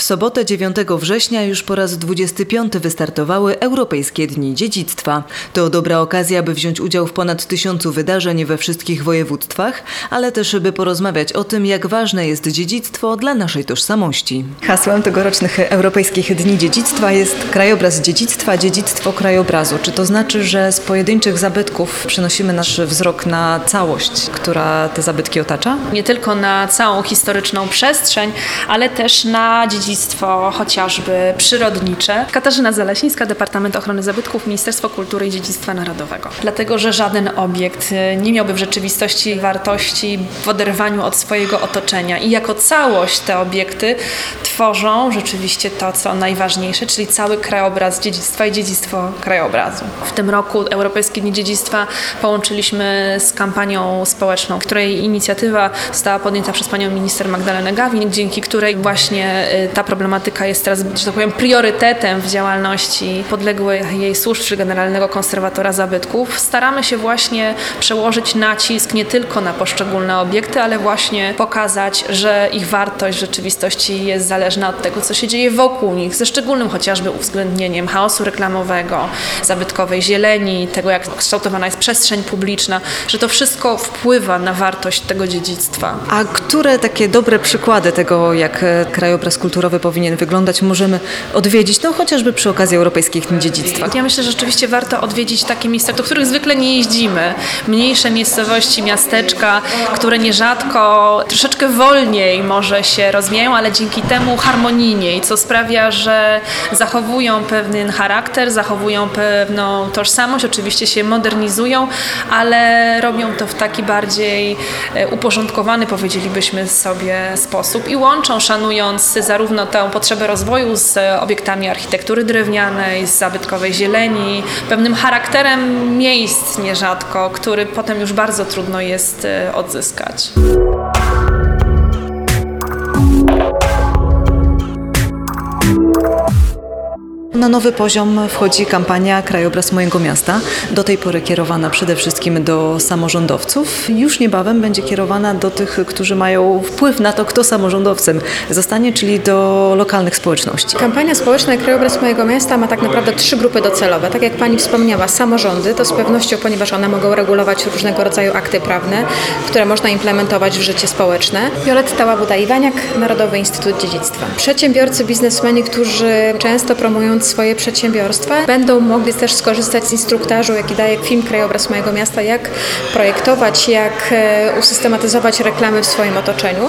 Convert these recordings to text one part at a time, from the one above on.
W sobotę 9 września już po raz 25 wystartowały Europejskie Dni Dziedzictwa. To dobra okazja, by wziąć udział w ponad tysiącu wydarzeń we wszystkich województwach, ale też by porozmawiać o tym, jak ważne jest dziedzictwo dla naszej tożsamości. Hasłem tegorocznych Europejskich Dni Dziedzictwa jest krajobraz dziedzictwa, dziedzictwo krajobrazu. Czy to znaczy, że z pojedynczych zabytków przenosimy nasz wzrok na całość, która te zabytki otacza? Nie tylko na całą historyczną przestrzeń, ale też na dziedzictwo dziedzictwo chociażby przyrodnicze. Katarzyna Zalesińska, Departament Ochrony Zabytków, Ministerstwo Kultury i Dziedzictwa Narodowego. Dlatego, że żaden obiekt y, nie miałby w rzeczywistości wartości w oderwaniu od swojego otoczenia i jako całość te obiekty tworzą rzeczywiście to, co najważniejsze, czyli cały krajobraz dziedzictwa i dziedzictwo krajobrazu. W tym roku Europejskie Dni Dziedzictwa połączyliśmy z kampanią społeczną, której inicjatywa została podjęta przez panią minister Magdalenę Gawin, dzięki której właśnie y, ta ta problematyka jest teraz, że tak powiem, priorytetem w działalności podległych jej służb, czy Generalnego Konserwatora Zabytków, staramy się właśnie przełożyć nacisk nie tylko na poszczególne obiekty, ale właśnie pokazać, że ich wartość w rzeczywistości jest zależna od tego, co się dzieje wokół nich, ze szczególnym chociażby uwzględnieniem chaosu reklamowego, zabytkowej zieleni, tego jak kształtowana jest przestrzeń publiczna, że to wszystko wpływa na wartość tego dziedzictwa. A które takie dobre przykłady tego, jak krajobraz kulturowy powinien wyglądać, możemy odwiedzić, no chociażby przy okazji Europejskich Dni Dziedzictwa. Ja myślę, że rzeczywiście warto odwiedzić takie miejsca, do których zwykle nie jeździmy. Mniejsze miejscowości, miasteczka, które nierzadko troszeczkę wolniej może się rozwijają, ale dzięki temu harmonijniej, co sprawia, że zachowują pewien charakter, zachowują pewną tożsamość, oczywiście się modernizują, ale robią to w taki bardziej e, uporządkowany, powiedzielibyśmy sobie, sposób i łączą, szanując zarówno zarówno tę potrzebę rozwoju z obiektami architektury drewnianej, z zabytkowej zieleni, pewnym charakterem miejsc nierzadko, który potem już bardzo trudno jest e, odzyskać. Na nowy poziom wchodzi kampania Krajobraz mojego miasta. Do tej pory kierowana przede wszystkim do samorządowców. Już niebawem będzie kierowana do tych, którzy mają wpływ na to, kto samorządowcem zostanie, czyli do lokalnych społeczności. Kampania społeczna Krajobraz mojego miasta ma tak naprawdę trzy grupy docelowe. Tak jak Pani wspomniała, samorządy to z pewnością, ponieważ one mogą regulować różnego rodzaju akty prawne, które można implementować w życie społeczne. Violetta Łabuda-Iwaniak, Narodowy Instytut Dziedzictwa. Przedsiębiorcy, biznesmeni, którzy często swoje przedsiębiorstwa, będą mogli też skorzystać z instruktażu, jaki daje film Krajobraz Mojego Miasta, jak projektować, jak e, usystematyzować reklamy w swoim otoczeniu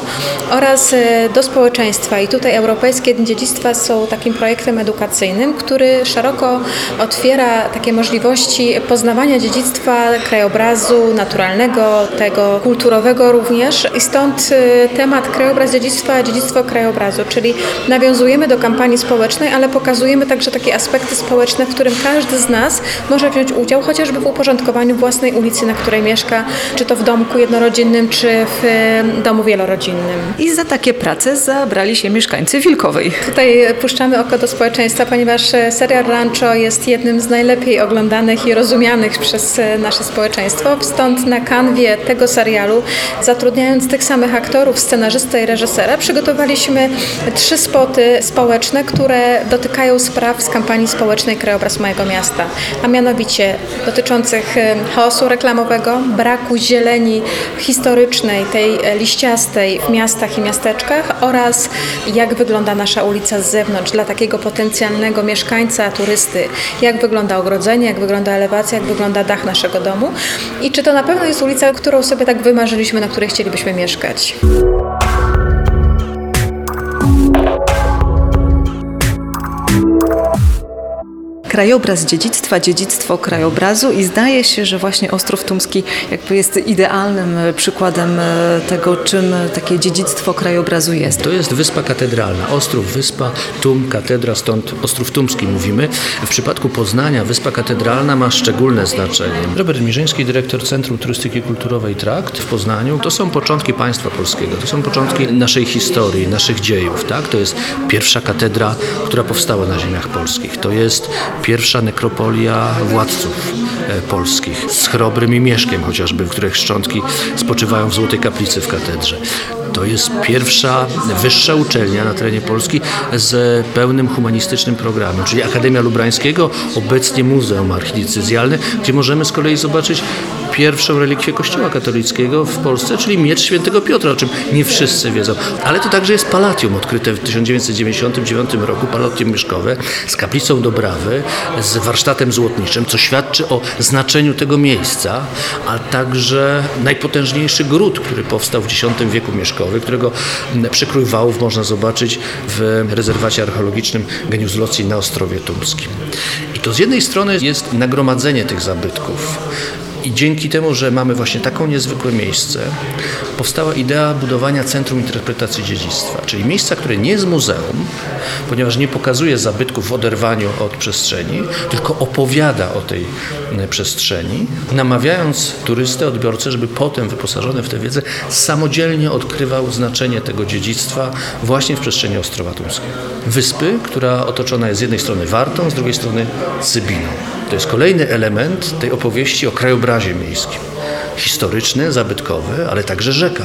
oraz e, do społeczeństwa. I tutaj Europejskie Dni Dziedzictwa są takim projektem edukacyjnym, który szeroko otwiera takie możliwości poznawania dziedzictwa, krajobrazu naturalnego, tego kulturowego również. I stąd e, temat krajobraz dziedzictwa, dziedzictwo krajobrazu, czyli nawiązujemy do kampanii społecznej, ale pokazujemy także takie aspekty społeczne, w którym każdy z nas może wziąć udział, chociażby w uporządkowaniu własnej ulicy, na której mieszka, czy to w domku jednorodzinnym, czy w domu wielorodzinnym. I za takie prace zabrali się mieszkańcy Wilkowej. Tutaj puszczamy oko do społeczeństwa, ponieważ e, serial Rancho jest jednym z najlepiej oglądanych i rozumianych przez e, nasze społeczeństwo. Stąd na kanwie tego serialu, zatrudniając tych samych aktorów, scenarzystę i reżysera, przygotowaliśmy trzy spoty społeczne, które dotykają spraw z kampanii społecznej Krajobraz Mojego Miasta, a mianowicie dotyczących chaosu reklamowego, braku zieleni historycznej, tej e, liściastej w miastach i miasteczkach oraz jak wygląda nasza ulica z zewnątrz dla takiego potencjalnego mieszkańca, turysty, jak wygląda ogrodzenie, jak wygląda elewacja, jak wygląda dach naszego domu i czy to na pewno jest ulica, którą sobie tak wymarzyliśmy, na której chcielibyśmy mieszkać. Krajobraz dziedzictwa, dziedzictwo krajobrazu i zdaje się, że właśnie Ostrów Tumski jakby jest idealnym e, przykładem e, tego, czym takie dziedzictwo krajobrazu jest. To jest wyspa katedralna. Ostrów, wyspa, Tum, katedra, stąd Ostrów Tumski mówimy. W przypadku Poznania wyspa katedralna ma szczególne znaczenie. Robert Mirzyński, dyrektor Centrum Turystyki Kulturowej Trakt w Poznaniu. To są początki państwa polskiego, to są początki naszej historii, naszych dziejów. Tak? To jest pierwsza katedra, która powstała na ziemiach polskich. To jest pierwsza nekropolia władców e, polskich. Z Chrobrym i chociażby, w których szczątki spoczywają w Złotej Kaplicy w katedrze. To jest pierwsza wyższa uczelnia na terenie Polski z pełnym humanistycznym programem, czyli Akademia Lubrańskiego, obecnie Muzeum Archidiecezjalne, gdzie możemy z kolei zobaczyć pierwszą relikwię Kościoła katolickiego w Polsce, czyli miecz świętego Piotra, o czym nie wszyscy wiedzą. Ale to także jest palatium odkryte w 1999 roku, palatium mieszkowe z kaplicą Dobrawy, z warsztatem złotniczym, co świadczy o znaczeniu tego miejsca, a także najpotężniejszy gród, który powstał w X wieku mieszkowy, którego przekrój wałów można zobaczyć w rezerwacie archeologicznym Genius Loci na Ostrowie Tumskim. I to z jednej strony jest nagromadzenie tych zabytków, i dzięki temu, że mamy właśnie taką niezwykłe miejsce, powstała idea budowania Centrum Interpretacji Dziedzictwa, czyli miejsca, które nie jest muzeum, ponieważ nie pokazuje zabytków w oderwaniu od przestrzeni, tylko opowiada o tej przestrzeni, namawiając turystę, odbiorcę, żeby potem wyposażony w tę wiedzę samodzielnie odkrywał znaczenie tego dziedzictwa właśnie w przestrzeni Ostrowa Tumskiego. Wyspy, która otoczona jest z jednej strony Wartą, z drugiej strony Cybiną. To jest kolejny element tej opowieści o krajobrazie miejskim historyczny, zabytkowy, ale także rzeka.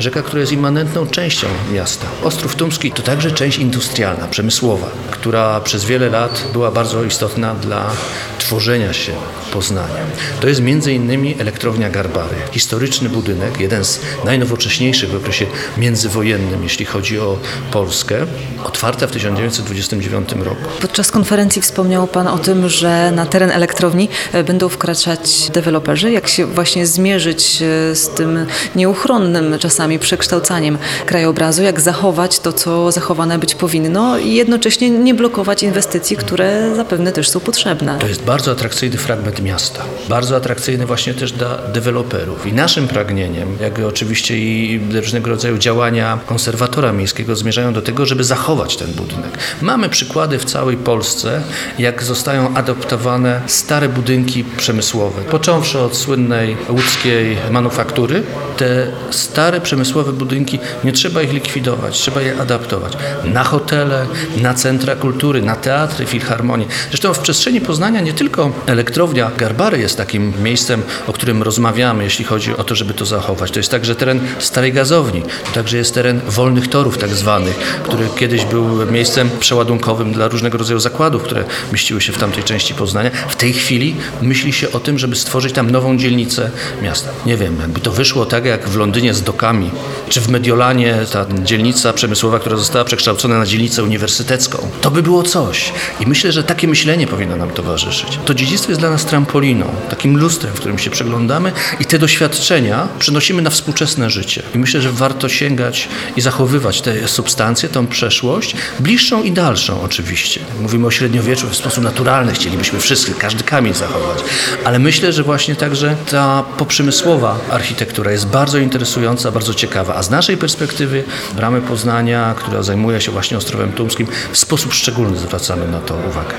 Rzeka, która jest immanentną częścią miasta. Ostrów Tumski to także część industrialna, przemysłowa, która przez wiele lat była bardzo istotna dla tworzenia się Poznania. To jest innymi elektrownia Garbary. Historyczny budynek, jeden z najnowocześniejszych w okresie międzywojennym, jeśli chodzi o Polskę, otwarta w 1929 roku. Podczas konferencji wspomniał Pan o tym, że na teren elektrowni e, będą wkraczać deweloperzy. Jak się właśnie zmierzyć e, z tym nieuchronnym czasami przekształcaniem krajobrazu, jak zachować to, co zachowane być powinno i jednocześnie nie blokować inwestycji, które zapewne też są potrzebne. To jest bardzo atrakcyjny fragment miasta. Bardzo atrakcyjny właśnie też dla deweloperów. I naszym pragnieniem, jak oczywiście i różnego rodzaju działania konserwatora miejskiego zmierzają do tego, żeby zachować ten budynek. Mamy przykłady w całej Polsce, jak zostają adoptowane stare budynki przemysłowe. Począwszy od słynnej łódzkiej manufaktury, te stare przemysłowe budynki, nie trzeba ich likwidować, trzeba je adaptować. Na hotele, na centra kultury, na teatry, filharmonie. Zresztą w przestrzeni Poznania nie tylko elektrownia Garbary jest takim miejscem, o którym rozmawiamy, jeśli chodzi o to, żeby to zachować. To jest także teren starej gazowni, to także jest teren wolnych torów tak zwanych, który kiedyś był miejscem przeładunkowym dla różnego rodzaju zakładów, które mieściły się w tamtej części Poznania. W tej chwili myśli się o tym, żeby stworzyć tam nową dzielnicę miasta. Nie wiem, jakby to wyszło tak jak w Londynie z dokami, czy w Mediolanie ta dzielnica przemysłowa, która została przekształcona na dzielnicę uniwersytecką. To by było coś. I myślę, że takie myślenie powinno nam towarzyszyć. To dziedzictwo jest dla nas trampoliną, takim lustrem, w którym się przeglądamy i te doświadczenia przenosimy na współczesne życie. I myślę, że warto sięgać i zachowywać te substancje, tą przeszłość, bliższą i dalszą oczywiście. Mówimy o średniowieczu w sposób naturalny, chcielibyśmy wszyscy, każdy kamień zachować. Ale myślę, że właśnie także ta poprzemysłowa architektura jest bardzo interesująca, bardzo ciekawa, a z naszej perspektywy ramy Poznania, która zajmuje się właśnie Ostrowem Tumskim, w sposób szczególny zwracamy na to uwagę.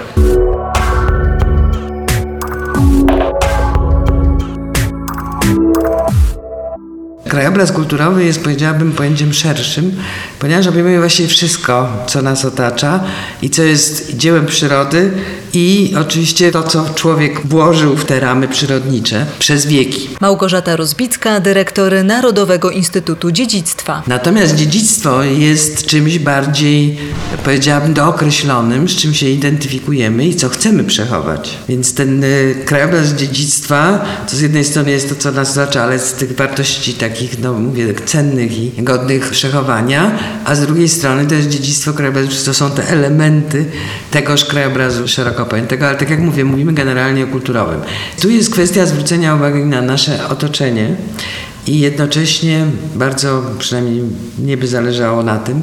Krajobraz kulturowy jest, powiedziałabym, pojęciem szerszym, ponieważ obejmuje właściwie wszystko, co nas otacza i co jest dziełem przyrody i oczywiście to, co człowiek włożył w te ramy przyrodnicze przez wieki. Małgorzata Rozbicka, dyrektor Narodowego Instytutu Dziedzictwa. Natomiast dziedzictwo jest czymś bardziej, powiedziałabym, dookreślonym, z czym się identyfikujemy i co chcemy przechować. Więc ten y, krajobraz dziedzictwa, to z jednej strony jest to, co nas otacza, ale z tych wartości takich, no mówię, cennych i godnych przechowania, a z drugiej strony to jest dziedzictwo krajobrazu, to są te elementy tegoż krajobrazu szeroko pojętego, ale tak jak mówię, mówimy generalnie o kulturowym. Tu jest kwestia zwrócenia uwagi na nasze otoczenie i jednocześnie bardzo, przynajmniej mnie by zależało na tym,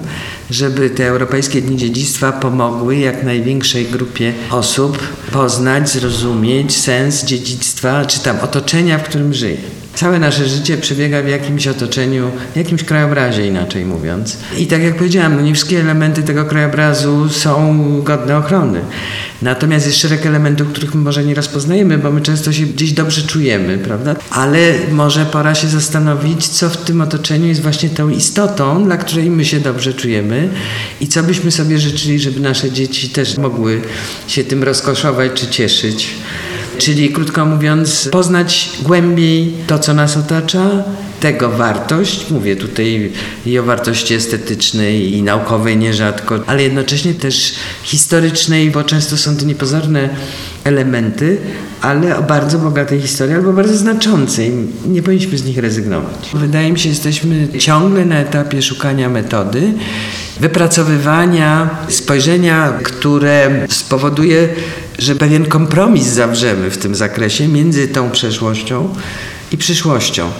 żeby te Europejskie Dni Dziedzictwa pomogły jak największej grupie osób poznać, zrozumieć sens dziedzictwa, czy tam otoczenia, w którym żyje. Całe nasze życie przebiega w jakimś otoczeniu, w jakimś krajobrazie inaczej mówiąc. I tak jak powiedziałam, no nie wszystkie elementy tego krajobrazu są godne ochrony. Natomiast jest szereg elementów, których my może nie rozpoznajemy, bo my często się gdzieś dobrze czujemy, prawda? Ale może pora się zastanowić, co w tym otoczeniu jest właśnie tą istotą, dla której my się dobrze czujemy i co byśmy sobie życzyli, żeby nasze dzieci też mogły się tym rozkoszować czy cieszyć. Czyli krótko mówiąc, poznać głębiej to, co nas otacza, tego wartość, mówię tutaj i o wartości estetycznej i naukowej nierzadko, ale jednocześnie też historycznej, bo często są to niepozorne elementy, ale o bardzo bogatej historii albo bardzo znaczącej. Nie powinniśmy z nich rezygnować. Wydaje mi się, jesteśmy ciągle na etapie szukania metody, wypracowywania spojrzenia, które spowoduje, że pewien kompromis zawrzemy w tym zakresie między tą przeszłością i przyszłością.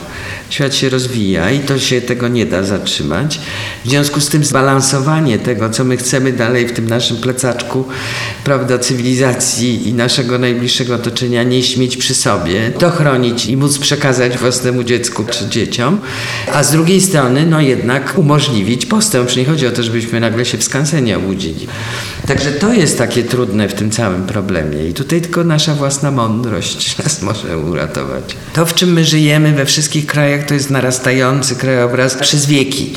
Świat się rozwija i to się tego nie da zatrzymać. W związku z tym zbalansowanie tego, co my chcemy dalej w tym naszym plecaczku, prawda, cywilizacji i naszego najbliższego otoczenia nieść mieć przy sobie, to chronić i móc przekazać własnemu dziecku czy dzieciom, a z drugiej strony, no jednak umożliwić postęp. Czyli nie chodzi o to, żebyśmy nagle się w skansenie obudzili. Także to jest takie trudne w tym całym problemie i tutaj tylko nasza własna mądrość nas może uratować. To, w czym my żyjemy we wszystkich krajach, to jest narastający krajobraz przez wieki.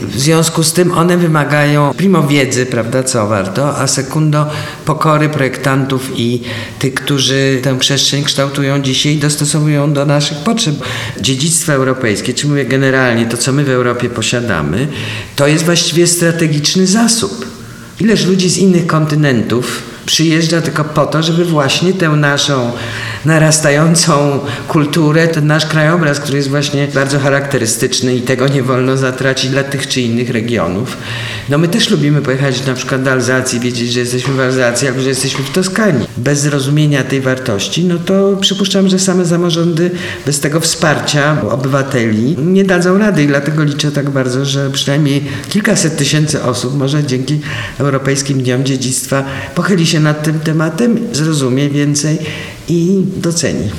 W związku z tym one wymagają primo wiedzy, prawda, co warto, a sekundo pokory projektantów i tych, którzy tę przestrzeń kształtują dzisiaj i dostosowują do naszych potrzeb. Dziedzictwo europejskie, czy mówię generalnie, to co my w Europie posiadamy, to jest właściwie strategiczny zasób. Ileż ludzi z innych kontynentów przyjeżdża tylko po to, żeby właśnie tę naszą narastającą kulturę, ten nasz krajobraz, który jest właśnie bardzo charakterystyczny i tego nie wolno zatracić dla tych czy innych regionów. No my też lubimy pojechać na przykład do Alzacji, wiedzieć, że jesteśmy w Alzacji albo że jesteśmy w Toskanii. Bez zrozumienia tej wartości, no to przypuszczam, że same samorządy bez tego wsparcia obywateli nie dadzą rady i dlatego liczę tak bardzo, że przynajmniej kilkaset tysięcy osób może dzięki Europejskim Dniom Dziedzictwa pochyli się nad tym tematem, zrozumie więcej i doceni.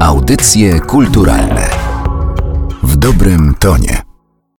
Audycje kulturalne w dobrym tonie.